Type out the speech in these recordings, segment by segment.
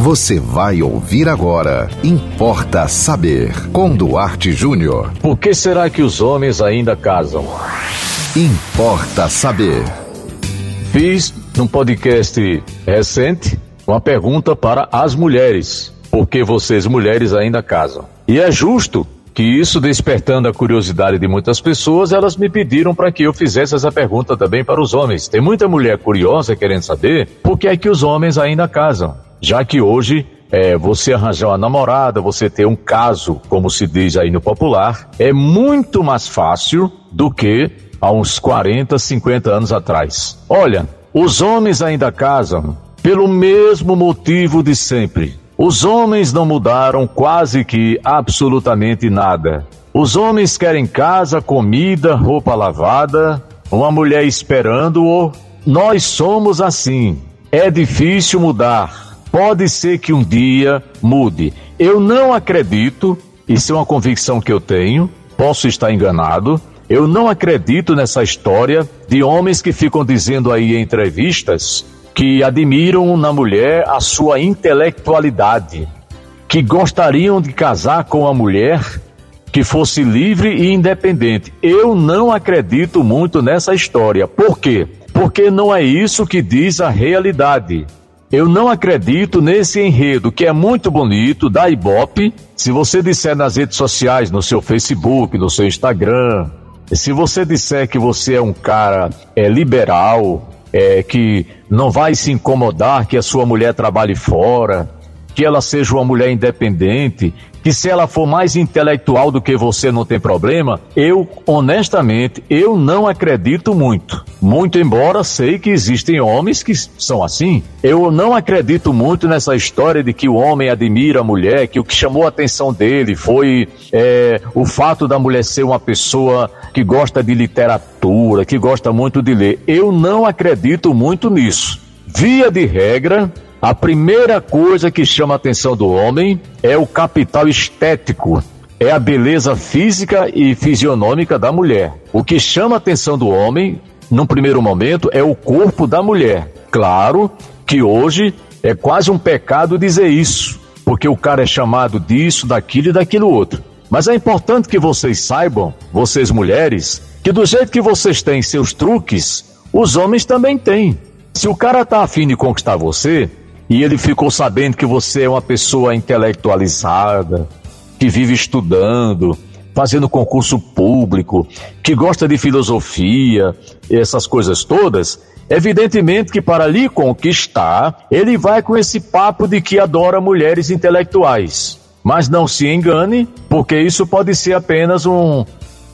Você vai ouvir agora. Importa saber. Com Duarte Júnior. Por que será que os homens ainda casam? Importa saber. Fiz num podcast recente uma pergunta para as mulheres. Por que vocês, mulheres, ainda casam? E é justo que isso, despertando a curiosidade de muitas pessoas, elas me pediram para que eu fizesse essa pergunta também para os homens. Tem muita mulher curiosa querendo saber por que é que os homens ainda casam, já que hoje é, você arranjar uma namorada, você ter um caso, como se diz aí no popular, é muito mais fácil do que há uns 40, 50 anos atrás. Olha, os homens ainda casam pelo mesmo motivo de sempre. Os homens não mudaram quase que absolutamente nada. Os homens querem casa, comida, roupa lavada, uma mulher esperando-o. Nós somos assim. É difícil mudar. Pode ser que um dia mude. Eu não acredito, isso é uma convicção que eu tenho, posso estar enganado. Eu não acredito nessa história de homens que ficam dizendo aí em entrevistas que admiram na mulher a sua intelectualidade, que gostariam de casar com uma mulher que fosse livre e independente. Eu não acredito muito nessa história. Por quê? Porque não é isso que diz a realidade. Eu não acredito nesse enredo que é muito bonito da Ibope. Se você disser nas redes sociais, no seu Facebook, no seu Instagram, se você disser que você é um cara é, liberal, é, que não vai se incomodar que a sua mulher trabalhe fora, que ela seja uma mulher independente, que se ela for mais intelectual do que você não tem problema, eu, honestamente, eu não acredito muito. Muito embora sei que existem homens que são assim. Eu não acredito muito nessa história de que o homem admira a mulher, que o que chamou a atenção dele foi é, o fato da mulher ser uma pessoa que gosta de literatura, que gosta muito de ler. Eu não acredito muito nisso. Via de regra, a primeira coisa que chama a atenção do homem é o capital estético, é a beleza física e fisionômica da mulher. O que chama a atenção do homem, num primeiro momento, é o corpo da mulher. Claro que hoje é quase um pecado dizer isso, porque o cara é chamado disso, daquilo e daquilo outro. Mas é importante que vocês saibam, vocês mulheres, que do jeito que vocês têm seus truques, os homens também têm. Se o cara tá afim de conquistar você, e ele ficou sabendo que você é uma pessoa intelectualizada, que vive estudando, fazendo concurso público, que gosta de filosofia, essas coisas todas, evidentemente que para lhe conquistar, ele vai com esse papo de que adora mulheres intelectuais. Mas não se engane, porque isso pode ser apenas um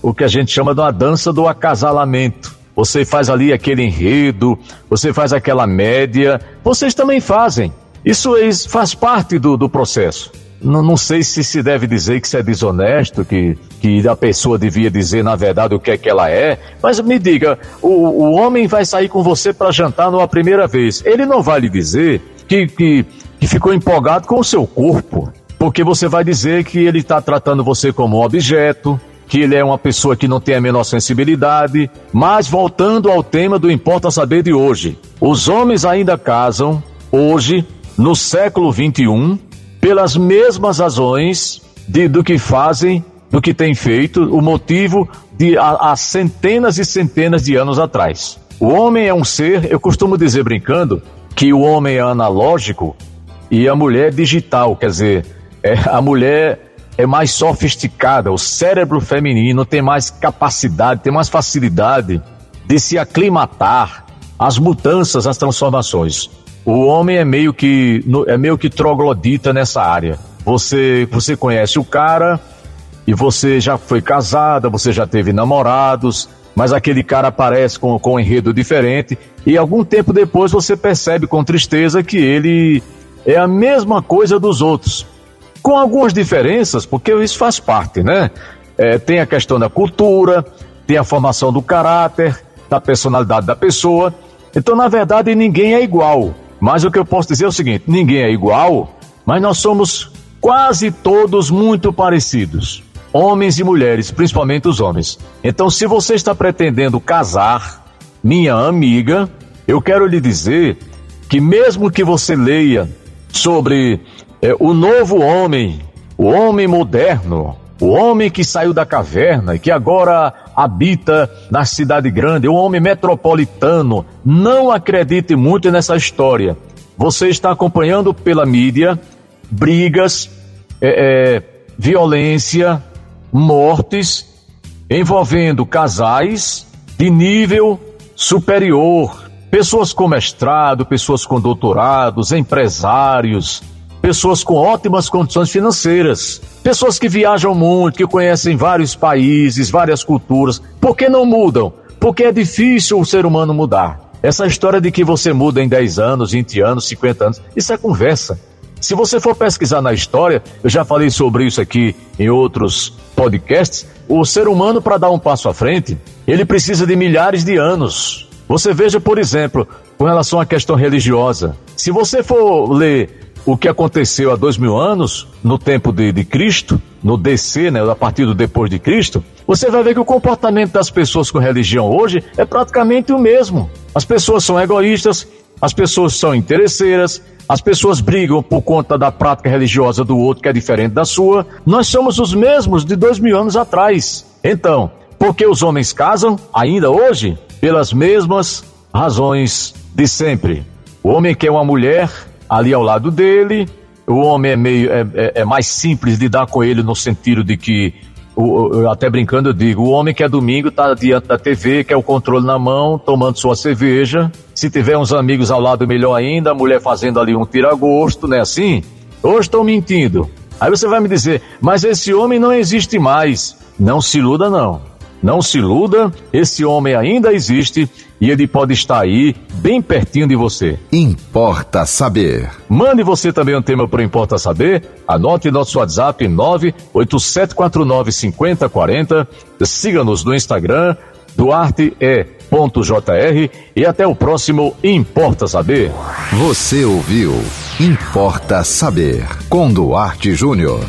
o que a gente chama de uma dança do acasalamento você faz ali aquele enredo, você faz aquela média, vocês também fazem. Isso faz parte do, do processo. Não, não, sei se se deve dizer que isso é desonesto, que, que a pessoa devia dizer na verdade o que é que ela é, mas me diga, o, o homem vai sair com você para jantar numa primeira vez. Ele não vai lhe dizer que, que, que ficou empolgado com o seu corpo, porque você vai dizer que ele está tratando você como um objeto, que ele é uma pessoa que não tem a menor sensibilidade. Mas voltando ao tema do Importa Saber de hoje, os homens ainda casam, hoje, no século 21, pelas mesmas razões de, do que fazem, do que têm feito, o motivo de há centenas e centenas de anos atrás. O homem é um ser, eu costumo dizer brincando, que o homem é analógico e a mulher é digital, quer dizer, é, a mulher é mais sofisticada, o cérebro feminino tem mais capacidade, tem mais facilidade de se aclimatar às mudanças, às transformações. O homem é meio que é meio que troglodita nessa área. Você você conhece o cara e você já foi casada, você já teve namorados, mas aquele cara aparece com, com um enredo diferente e algum tempo depois você percebe com tristeza que ele é a mesma coisa dos outros com algumas diferenças, porque isso faz parte, né? É, tem a questão da cultura, tem a formação do caráter, da personalidade da pessoa. Então, na verdade, ninguém é igual. Mas o que eu posso dizer é o seguinte: ninguém é igual, mas nós somos quase todos muito parecidos. Homens e mulheres, principalmente os homens. Então, se você está pretendendo casar, minha amiga, eu quero lhe dizer que mesmo que você leia sobre é, o novo homem, o homem moderno, o homem que saiu da caverna e que agora habita na cidade grande, o homem metropolitano. Não acredite muito nessa história. Você está acompanhando pela mídia brigas, é, é, violência, mortes envolvendo casais de nível superior, pessoas com mestrado, pessoas com doutorados, empresários, pessoas com ótimas condições financeiras, pessoas que viajam muito, que conhecem vários países, várias culturas. Por que não mudam? Porque é difícil o ser humano mudar. Essa história de que você muda em 10 anos, 20 anos, 50 anos, isso é conversa. Se você for pesquisar na história, eu já falei sobre isso aqui em outros podcasts, o ser humano, para dar um passo à frente, ele precisa de milhares de anos. Você veja, por exemplo, com relação à questão religiosa. Se você for ler o que aconteceu há dois mil anos, no tempo de, de Cristo, no DC, né, a partir do depois de Cristo, você vai ver que o comportamento das pessoas com religião hoje é praticamente o mesmo. As pessoas são egoístas, as pessoas são interesseiras, as pessoas brigam por conta da prática religiosa do outro que é diferente da sua. Nós somos os mesmos de dois mil anos atrás. Então, por que os homens casam ainda hoje? Pelas mesmas razões de sempre. O homem quer uma mulher ali ao lado dele, o homem é meio é, é, é mais simples de dar com ele no sentido de que o, até brincando eu digo, o homem que é domingo tá diante da TV, quer o controle na mão, tomando sua cerveja. Se tiver uns amigos ao lado, melhor ainda, a mulher fazendo ali um tira-gosto, né assim? Hoje estou mentindo. Aí você vai me dizer, mas esse homem não existe mais. Não se iluda, não. Não se iluda, esse homem ainda existe e ele pode estar aí, bem pertinho de você. Importa saber. Mande você também um tema para Importa Saber. Anote nosso WhatsApp 987495040. Siga-nos no Instagram, duarte.jr e até o próximo Importa Saber. Você ouviu Importa Saber com Duarte Júnior.